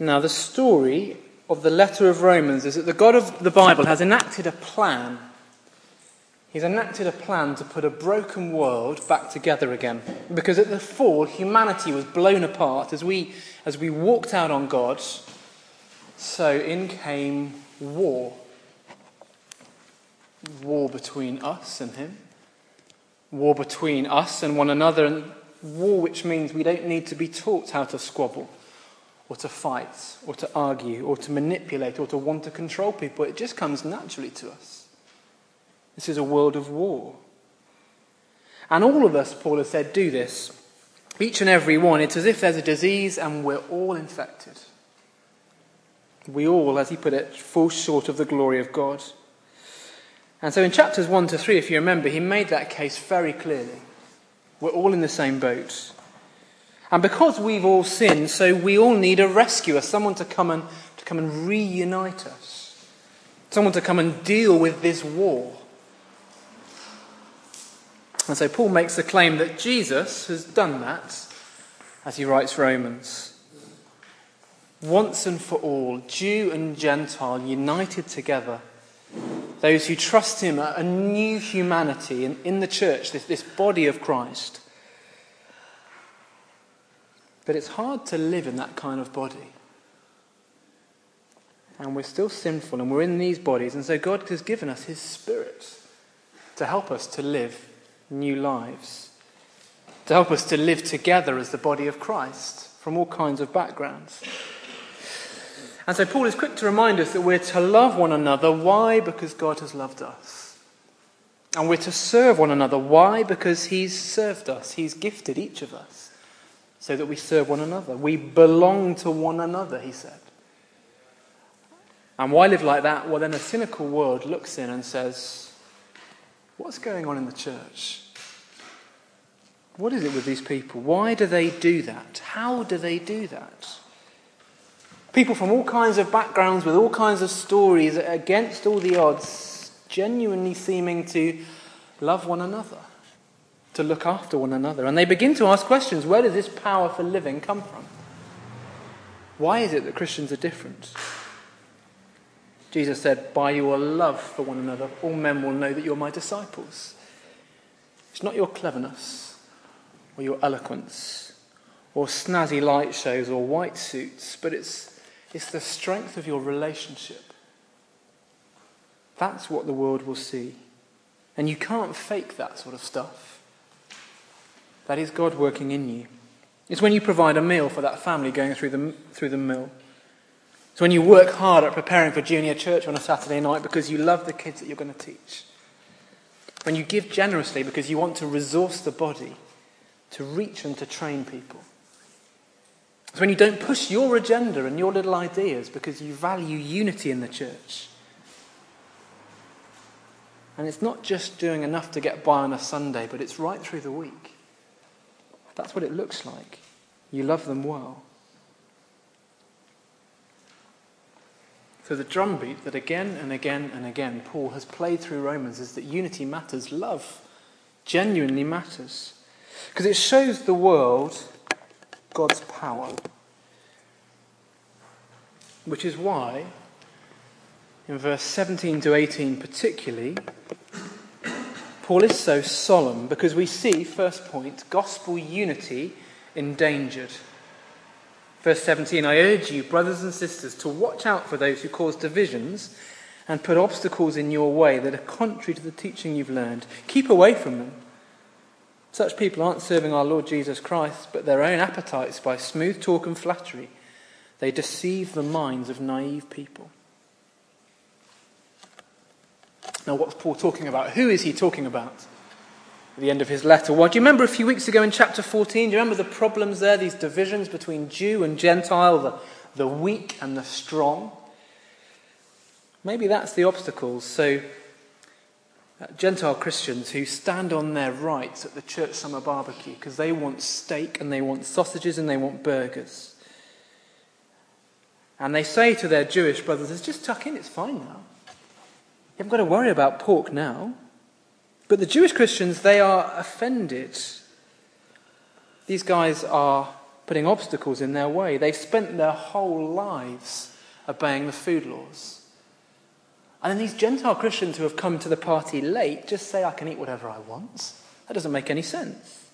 Now, the story of the letter of Romans is that the God of the Bible has enacted a plan. He's enacted a plan to put a broken world back together again. Because at the fall, humanity was blown apart as we, as we walked out on God. So in came war. War between us and Him. War between us and one another. And war which means we don't need to be taught how to squabble or to fight or to argue or to manipulate or to want to control people. It just comes naturally to us. This is a world of war. And all of us, Paul has said, do this. Each and every one. It's as if there's a disease and we're all infected. We all, as he put it, fall short of the glory of God. And so in chapters 1 to 3, if you remember, he made that case very clearly. We're all in the same boat. And because we've all sinned, so we all need a rescuer, someone to come and, to come and reunite us, someone to come and deal with this war. And so Paul makes the claim that Jesus has done that as he writes Romans. Once and for all, Jew and Gentile united together. Those who trust him, a new humanity in, in the church, this, this body of Christ. But it's hard to live in that kind of body. And we're still sinful and we're in these bodies. And so God has given us His Spirit to help us to live new lives, to help us to live together as the body of Christ from all kinds of backgrounds. And so Paul is quick to remind us that we're to love one another. Why? Because God has loved us. And we're to serve one another. Why? Because He's served us, He's gifted each of us so that we serve one another. We belong to one another, he said. And why live like that? Well, then a cynical world looks in and says, What's going on in the church? What is it with these people? Why do they do that? How do they do that? People from all kinds of backgrounds with all kinds of stories against all the odds, genuinely seeming to love one another to look after one another. And they begin to ask questions where does this power for living come from? Why is it that Christians are different? Jesus said, By your love for one another, all men will know that you're my disciples. It's not your cleverness or your eloquence or snazzy light shows or white suits, but it's, it's the strength of your relationship. That's what the world will see. And you can't fake that sort of stuff. That is God working in you. It's when you provide a meal for that family going through the, through the mill. It's when you work hard at preparing for junior church on a Saturday night because you love the kids that you're going to teach. When you give generously because you want to resource the body to reach and to train people. It's when you don't push your agenda and your little ideas because you value unity in the church. And it's not just doing enough to get by on a Sunday, but it's right through the week. That's what it looks like. You love them well. So, the drumbeat that again and again and again Paul has played through Romans is that unity matters, love genuinely matters. Because it shows the world God's power. Which is why, in verse 17 to 18 particularly, Paul is so solemn because we see, first point, gospel unity endangered. Verse 17 I urge you, brothers and sisters, to watch out for those who cause divisions and put obstacles in your way that are contrary to the teaching you've learned. Keep away from them. Such people aren't serving our Lord Jesus Christ, but their own appetites by smooth talk and flattery. They deceive the minds of naive people. Now, what's Paul talking about? Who is he talking about at the end of his letter? Well, do you remember a few weeks ago in chapter 14? Do you remember the problems there, these divisions between Jew and Gentile, the, the weak and the strong? Maybe that's the obstacles. So, uh, Gentile Christians who stand on their rights at the church summer barbecue because they want steak and they want sausages and they want burgers. And they say to their Jewish brothers, just tuck in, it's fine now haven't got to worry about pork now. But the Jewish Christians, they are offended. These guys are putting obstacles in their way. They've spent their whole lives obeying the food laws. And then these Gentile Christians who have come to the party late just say, I can eat whatever I want. That doesn't make any sense.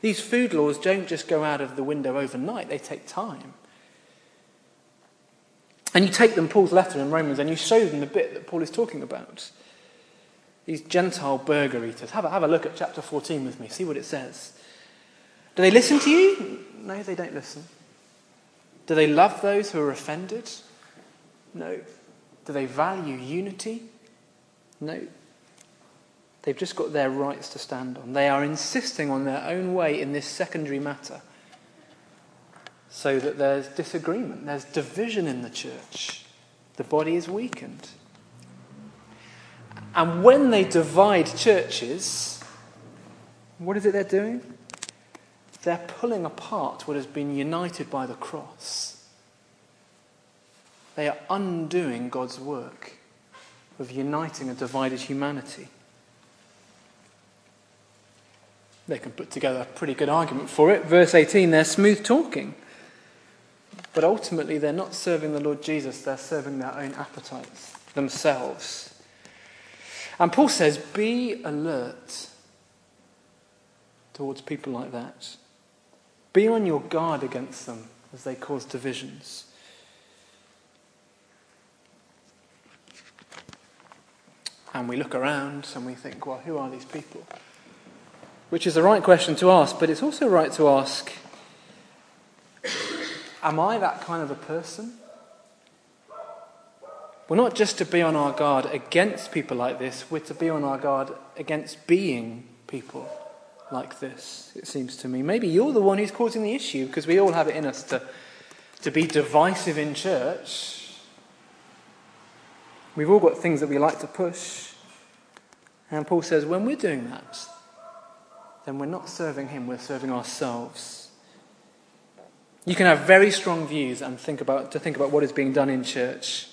These food laws don't just go out of the window overnight, they take time. And you take them, Paul's letter in Romans, and you show them the bit that Paul is talking about. These Gentile burger eaters. Have a, have a look at chapter 14 with me, see what it says. Do they listen to you? No, they don't listen. Do they love those who are offended? No. Do they value unity? No. They've just got their rights to stand on. They are insisting on their own way in this secondary matter so that there's disagreement, there's division in the church. The body is weakened. And when they divide churches, what is it they're doing? They're pulling apart what has been united by the cross. They are undoing God's work of uniting a divided humanity. They can put together a pretty good argument for it. Verse 18, they're smooth talking. But ultimately, they're not serving the Lord Jesus, they're serving their own appetites, themselves. And Paul says, be alert towards people like that. Be on your guard against them as they cause divisions. And we look around and we think, well, who are these people? Which is the right question to ask, but it's also right to ask Am I that kind of a person? We're not just to be on our guard against people like this, we're to be on our guard against being people like this, it seems to me. Maybe you're the one who's causing the issue because we all have it in us to, to be divisive in church. We've all got things that we like to push. And Paul says when we're doing that, then we're not serving him, we're serving ourselves. You can have very strong views and think about, to think about what is being done in church.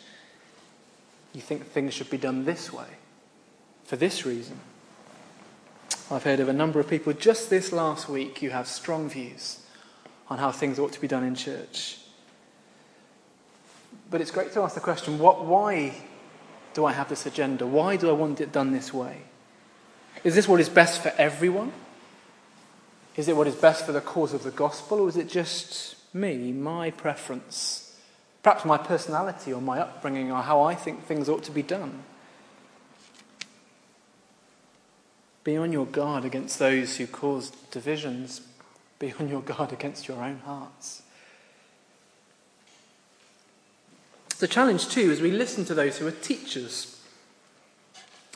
You think things should be done this way, for this reason. I've heard of a number of people just this last week who have strong views on how things ought to be done in church. But it's great to ask the question what, why do I have this agenda? Why do I want it done this way? Is this what is best for everyone? Is it what is best for the cause of the gospel, or is it just me, my preference, perhaps my personality or my upbringing or how I think things ought to be done. Be on your guard against those who cause divisions. Be on your guard against your own hearts. The challenge, too, is we listen to those who are teachers.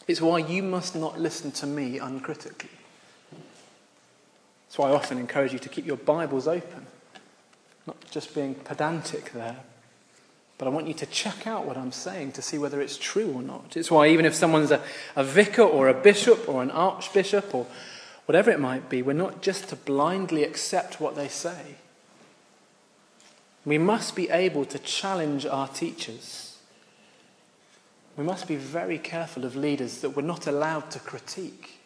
It's why you must not listen to me uncritically. That's why I often encourage you to keep your Bibles open. Not just being pedantic there, but I want you to check out what I'm saying to see whether it's true or not. It's why, even if someone's a, a vicar or a bishop or an archbishop or whatever it might be, we're not just to blindly accept what they say. We must be able to challenge our teachers. We must be very careful of leaders that we're not allowed to critique.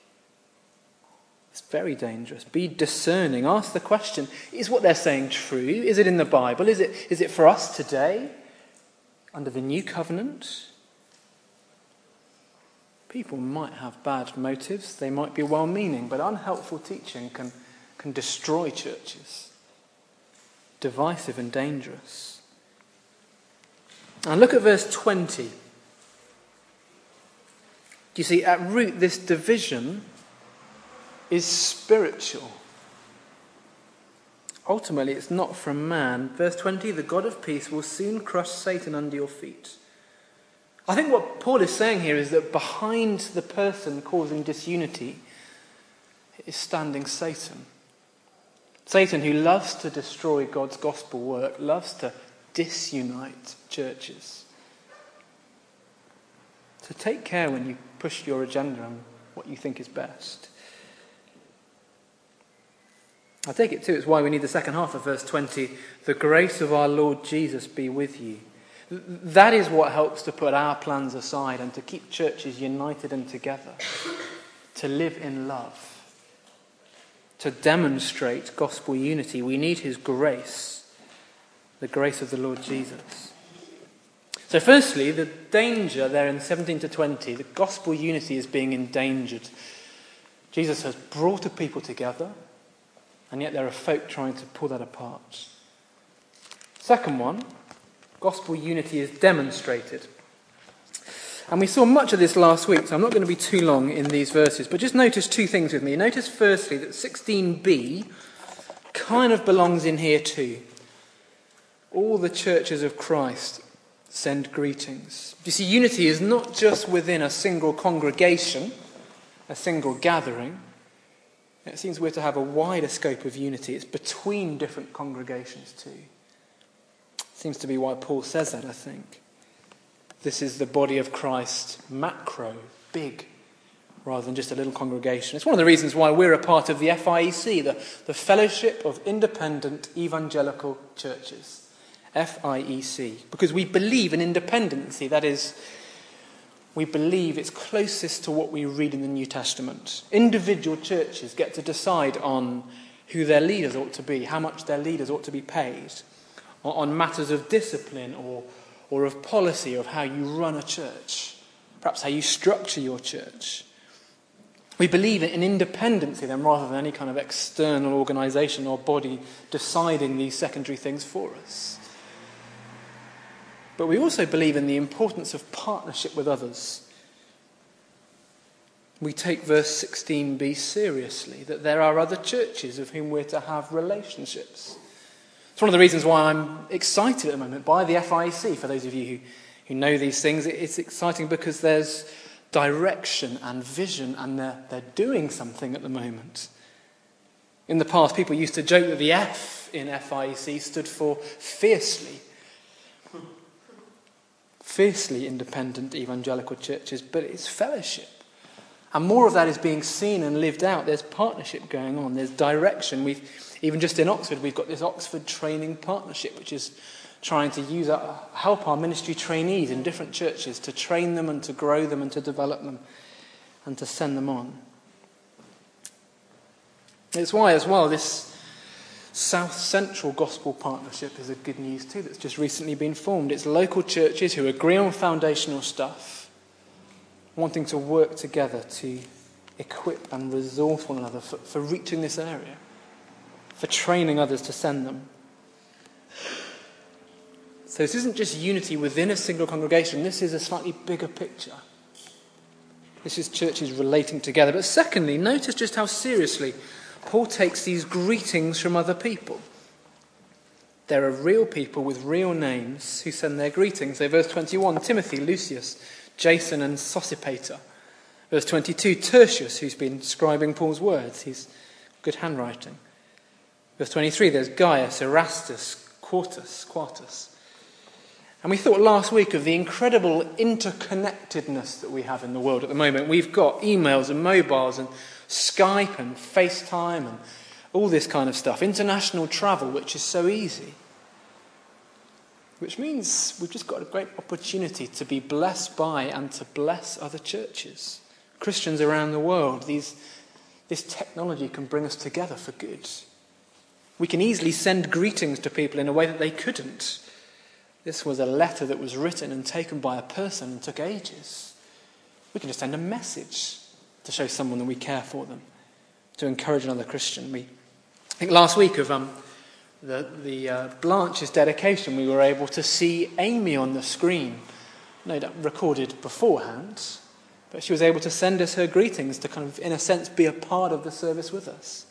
It's very dangerous. Be discerning. Ask the question is what they're saying true? Is it in the Bible? Is it, is it for us today under the new covenant? People might have bad motives, they might be well meaning, but unhelpful teaching can, can destroy churches. Divisive and dangerous. And look at verse 20. Do you see, at root, this division is spiritual. Ultimately, it's not from man. Verse 20 the God of peace will soon crush Satan under your feet. I think what Paul is saying here is that behind the person causing disunity is standing Satan. Satan, who loves to destroy God's gospel work, loves to disunite churches. So take care when you push your agenda and what you think is best. I take it too, it's why we need the second half of verse 20. The grace of our Lord Jesus be with you. That is what helps to put our plans aside and to keep churches united and together, to live in love. to demonstrate gospel unity, we need his grace, the grace of the Lord Jesus. So, firstly, the danger there in 17 to 20, the gospel unity is being endangered. Jesus has brought a people together, and yet there are folk trying to pull that apart. Second one, gospel unity is demonstrated. And we saw much of this last week, so I'm not going to be too long in these verses. But just notice two things with me. Notice, firstly, that 16b kind of belongs in here too. All the churches of Christ send greetings. You see, unity is not just within a single congregation, a single gathering. It seems we're to have a wider scope of unity. It's between different congregations too. Seems to be why Paul says that, I think. This is the body of Christ, macro, big, rather than just a little congregation. It's one of the reasons why we're a part of the FIEC, the, the Fellowship of Independent Evangelical Churches. FIEC. Because we believe in independency. That is, we believe it's closest to what we read in the New Testament. Individual churches get to decide on who their leaders ought to be, how much their leaders ought to be paid, on matters of discipline or or of policy of how you run a church, perhaps how you structure your church. We believe in independency then rather than any kind of external organization or body deciding these secondary things for us. But we also believe in the importance of partnership with others. We take verse 16b seriously, that there are other churches of whom we're to have relationships. It's one of the reasons why I'm excited at the moment by the FIEC. For those of you who, who know these things, it's exciting because there's direction and vision, and they're, they're doing something at the moment. In the past, people used to joke that the F in FIEC stood for fiercely. Fiercely independent evangelical churches, but it's fellowship. And more of that is being seen and lived out. There's partnership going on, there's direction. We've even just in Oxford, we've got this Oxford Training Partnership, which is trying to use our, help our ministry trainees in different churches to train them and to grow them and to develop them and to send them on. It's why, as well, this South Central Gospel Partnership is a good news too that's just recently been formed. It's local churches who agree on foundational stuff, wanting to work together to equip and resource one another for, for reaching this area for training others to send them. So this isn't just unity within a single congregation, this is a slightly bigger picture. This is churches relating together. But secondly, notice just how seriously Paul takes these greetings from other people. There are real people with real names who send their greetings. So, verse 21 Timothy, Lucius, Jason, and Sosipater. Verse 22 Tertius, who's been scribing Paul's words. He's good handwriting. Verse 23, there's Gaius, Erastus, Quartus, Quartus. And we thought last week of the incredible interconnectedness that we have in the world at the moment. We've got emails and mobiles and Skype and FaceTime and all this kind of stuff. International travel, which is so easy. Which means we've just got a great opportunity to be blessed by and to bless other churches. Christians around the world, these, this technology can bring us together for good. We can easily send greetings to people in a way that they couldn't. This was a letter that was written and taken by a person and took ages. We can just send a message to show someone that we care for them, to encourage another Christian. We, I think last week of um, the, the uh, Blanche's dedication, we were able to see Amy on the screen, no doubt recorded beforehand, but she was able to send us her greetings to kind of, in a sense, be a part of the service with us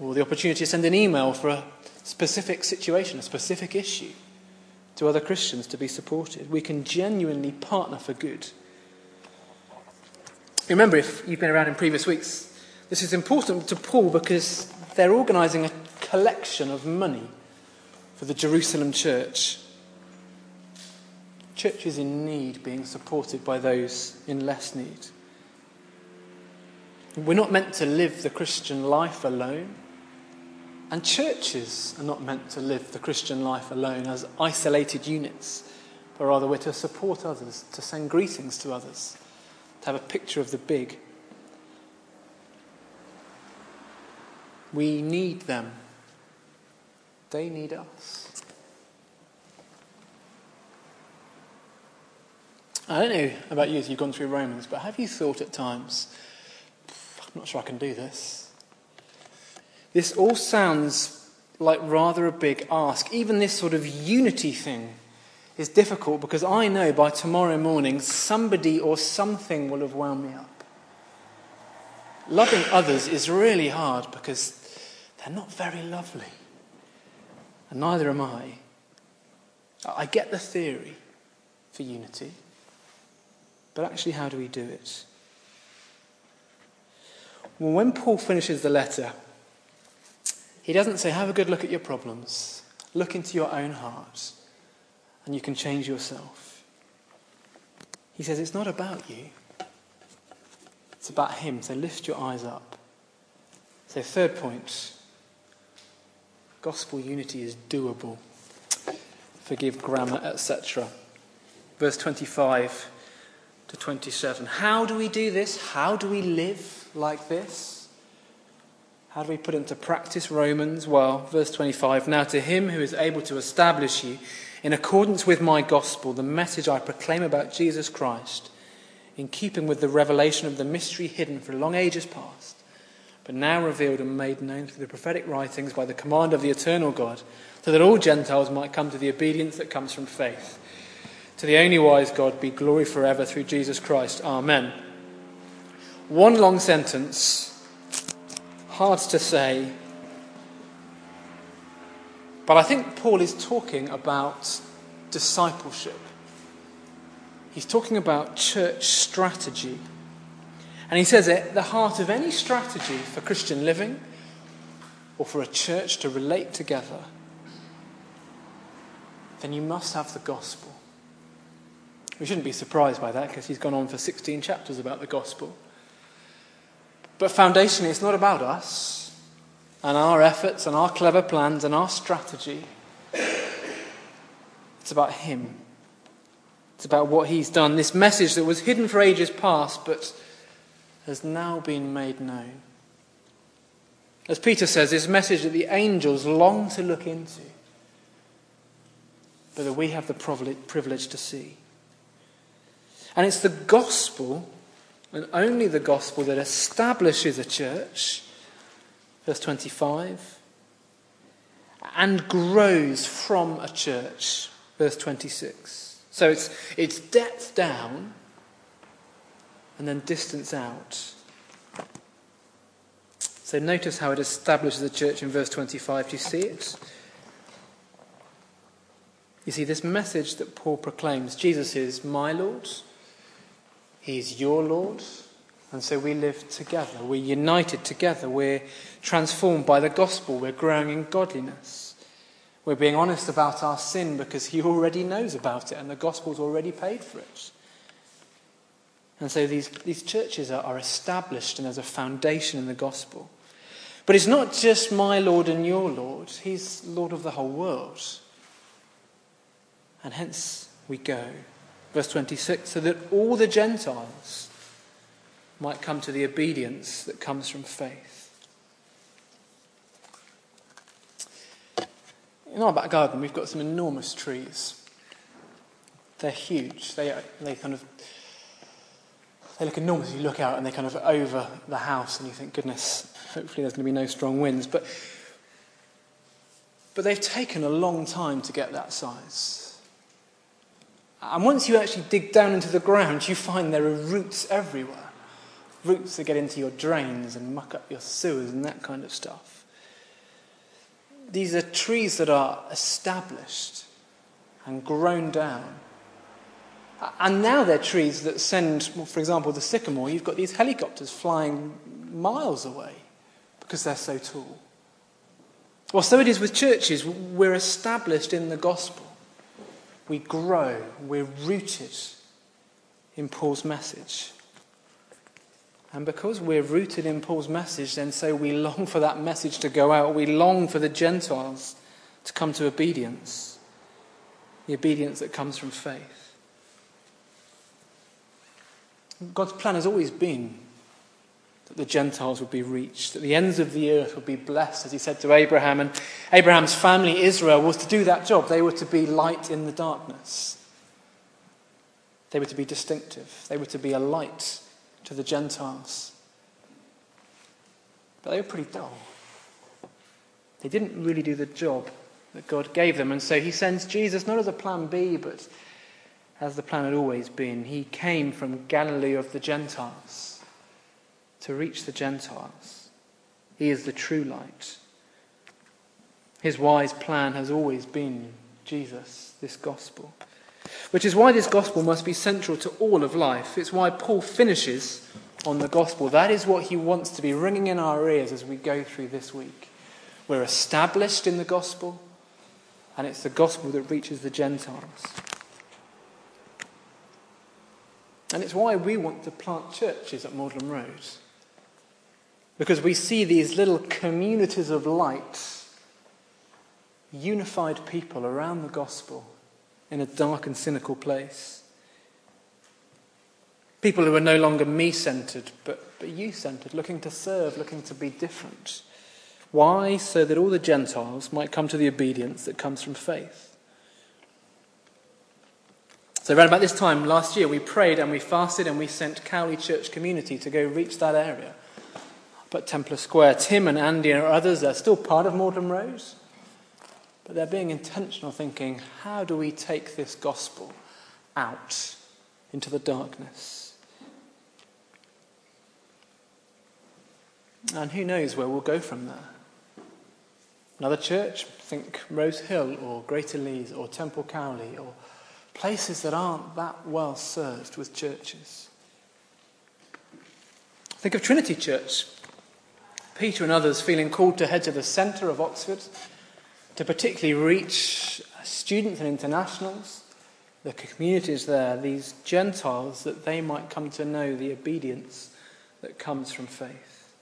or the opportunity to send an email for a specific situation, a specific issue to other Christians to be supported. We can genuinely partner for good. Remember, if you've been around in previous weeks, this is important to Paul because they're organising a collection of money for the Jerusalem church. Churches in need being supported by those in less need. We're not meant to live the Christian life alone. And churches are not meant to live the Christian life alone as isolated units, but rather we're to support others, to send greetings to others, to have a picture of the big. We need them. They need us. I don't know about you as you've gone through Romans, but have you thought at times, I'm not sure I can do this? This all sounds like rather a big ask. Even this sort of unity thing is difficult because I know by tomorrow morning somebody or something will have wound me up. Loving others is really hard because they're not very lovely. And neither am I. I get the theory for unity. But actually, how do we do it? Well, when Paul finishes the letter, he doesn't say, Have a good look at your problems, look into your own heart, and you can change yourself. He says, It's not about you, it's about Him. So lift your eyes up. So, third point gospel unity is doable. Forgive grammar, etc. Verse 25 to 27. How do we do this? How do we live like this? How do we put into practice Romans? Well, verse 25 Now to him who is able to establish you in accordance with my gospel, the message I proclaim about Jesus Christ, in keeping with the revelation of the mystery hidden for long ages past, but now revealed and made known through the prophetic writings by the command of the eternal God, so that all Gentiles might come to the obedience that comes from faith. To the only wise God be glory forever through Jesus Christ. Amen. One long sentence, hard to say, but I think Paul is talking about discipleship. He's talking about church strategy. And he says at the heart of any strategy for Christian living or for a church to relate together, then you must have the gospel. We shouldn't be surprised by that because he's gone on for 16 chapters about the gospel. But foundationally, it's not about us and our efforts and our clever plans and our strategy. It's about him. It's about what he's done. This message that was hidden for ages past but has now been made known. As Peter says, this message that the angels long to look into, but that we have the privilege to see. And it's the gospel, and only the gospel, that establishes a church, verse 25, and grows from a church, verse 26. So it's, it's depth down and then distance out. So notice how it establishes the church in verse 25. Do you see it? You see, this message that Paul proclaims Jesus is my Lord, He's your Lord. And so we live together. We're united together. We're transformed by the gospel. We're growing in godliness. We're being honest about our sin because He already knows about it and the gospel's already paid for it. And so these, these churches are, are established and there's a foundation in the gospel. But it's not just my Lord and your Lord, He's Lord of the whole world. And hence we go verse 26, so that all the Gentiles might come to the obedience that comes from faith. In our back garden, we've got some enormous trees. They're huge. They, they kind of they look enormous. You look out and they kind of over the house, and you think, goodness, hopefully there's going to be no strong winds. But, but they've taken a long time to get that size. And once you actually dig down into the ground, you find there are roots everywhere. Roots that get into your drains and muck up your sewers and that kind of stuff. These are trees that are established and grown down. And now they're trees that send, for example, the sycamore, you've got these helicopters flying miles away because they're so tall. Well, so it is with churches. We're established in the gospel we grow, we're rooted in Paul's message. And because we're rooted in Paul's message, then so we long for that message to go out. We long for the Gentiles to come to obedience, the obedience that comes from faith. God's plan has always been that the Gentiles would be reached, that the ends of the earth would be blessed, as he said to Abraham. And Abraham's family, Israel, was to do that job. They were to be light in the darkness, they were to be distinctive, they were to be a light to the Gentiles. But they were pretty dull. They didn't really do the job that God gave them. And so he sends Jesus not as a plan B, but as the plan had always been. He came from Galilee of the Gentiles to reach the Gentiles. He is the true light. His wise plan has always been Jesus, this gospel. Which is why this gospel must be central to all of life. It's why Paul finishes on the gospel. That is what he wants to be ringing in our ears as we go through this week. We're established in the gospel, and it's the gospel that reaches the Gentiles. And it's why we want to plant churches at Magdalen Road. Because we see these little communities of light, unified people around the gospel in a dark and cynical place. People who are no longer me centered, but, but you centered, looking to serve, looking to be different. Why? So that all the Gentiles might come to the obedience that comes from faith. So, around about this time last year, we prayed and we fasted and we sent Cowley Church Community to go reach that area. At Templar Square, Tim and Andy and others they're still part of Magdalen Road, but they're being intentional, thinking, how do we take this gospel out into the darkness? And who knows where we'll go from there? Another church, think Rose Hill or Greater Leys or Temple Cowley or places that aren't that well served with churches. Think of Trinity Church. Peter and others feeling called to head to the centre of Oxford to particularly reach students and internationals, the communities there, these Gentiles, that they might come to know the obedience that comes from faith.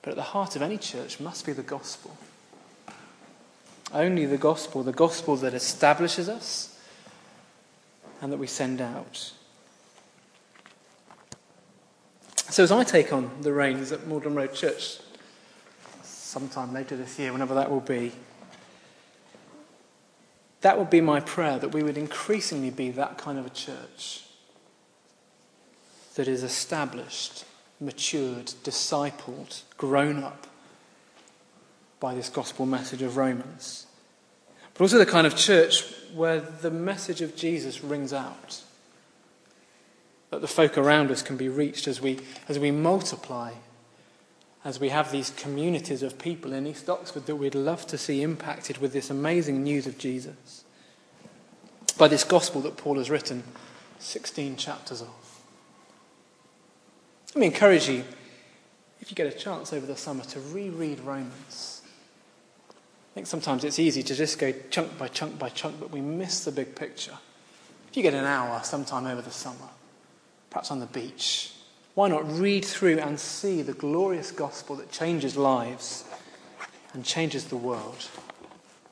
But at the heart of any church must be the gospel. Only the gospel, the gospel that establishes us and that we send out. So, as I take on the reins at Magdalen Road Church, sometime later this year, whenever that will be, that would be my prayer that we would increasingly be that kind of a church that is established matured, discipled, grown up by this gospel message of Romans. But also the kind of church where the message of Jesus rings out. That the folk around us can be reached as we, as we multiply, as we have these communities of people in East Oxford that we'd love to see impacted with this amazing news of Jesus. By this gospel that Paul has written 16 chapters of. Let me encourage you, if you get a chance over the summer, to reread Romans. I think sometimes it's easy to just go chunk by chunk by chunk, but we miss the big picture. If you get an hour sometime over the summer, perhaps on the beach, why not read through and see the glorious gospel that changes lives and changes the world?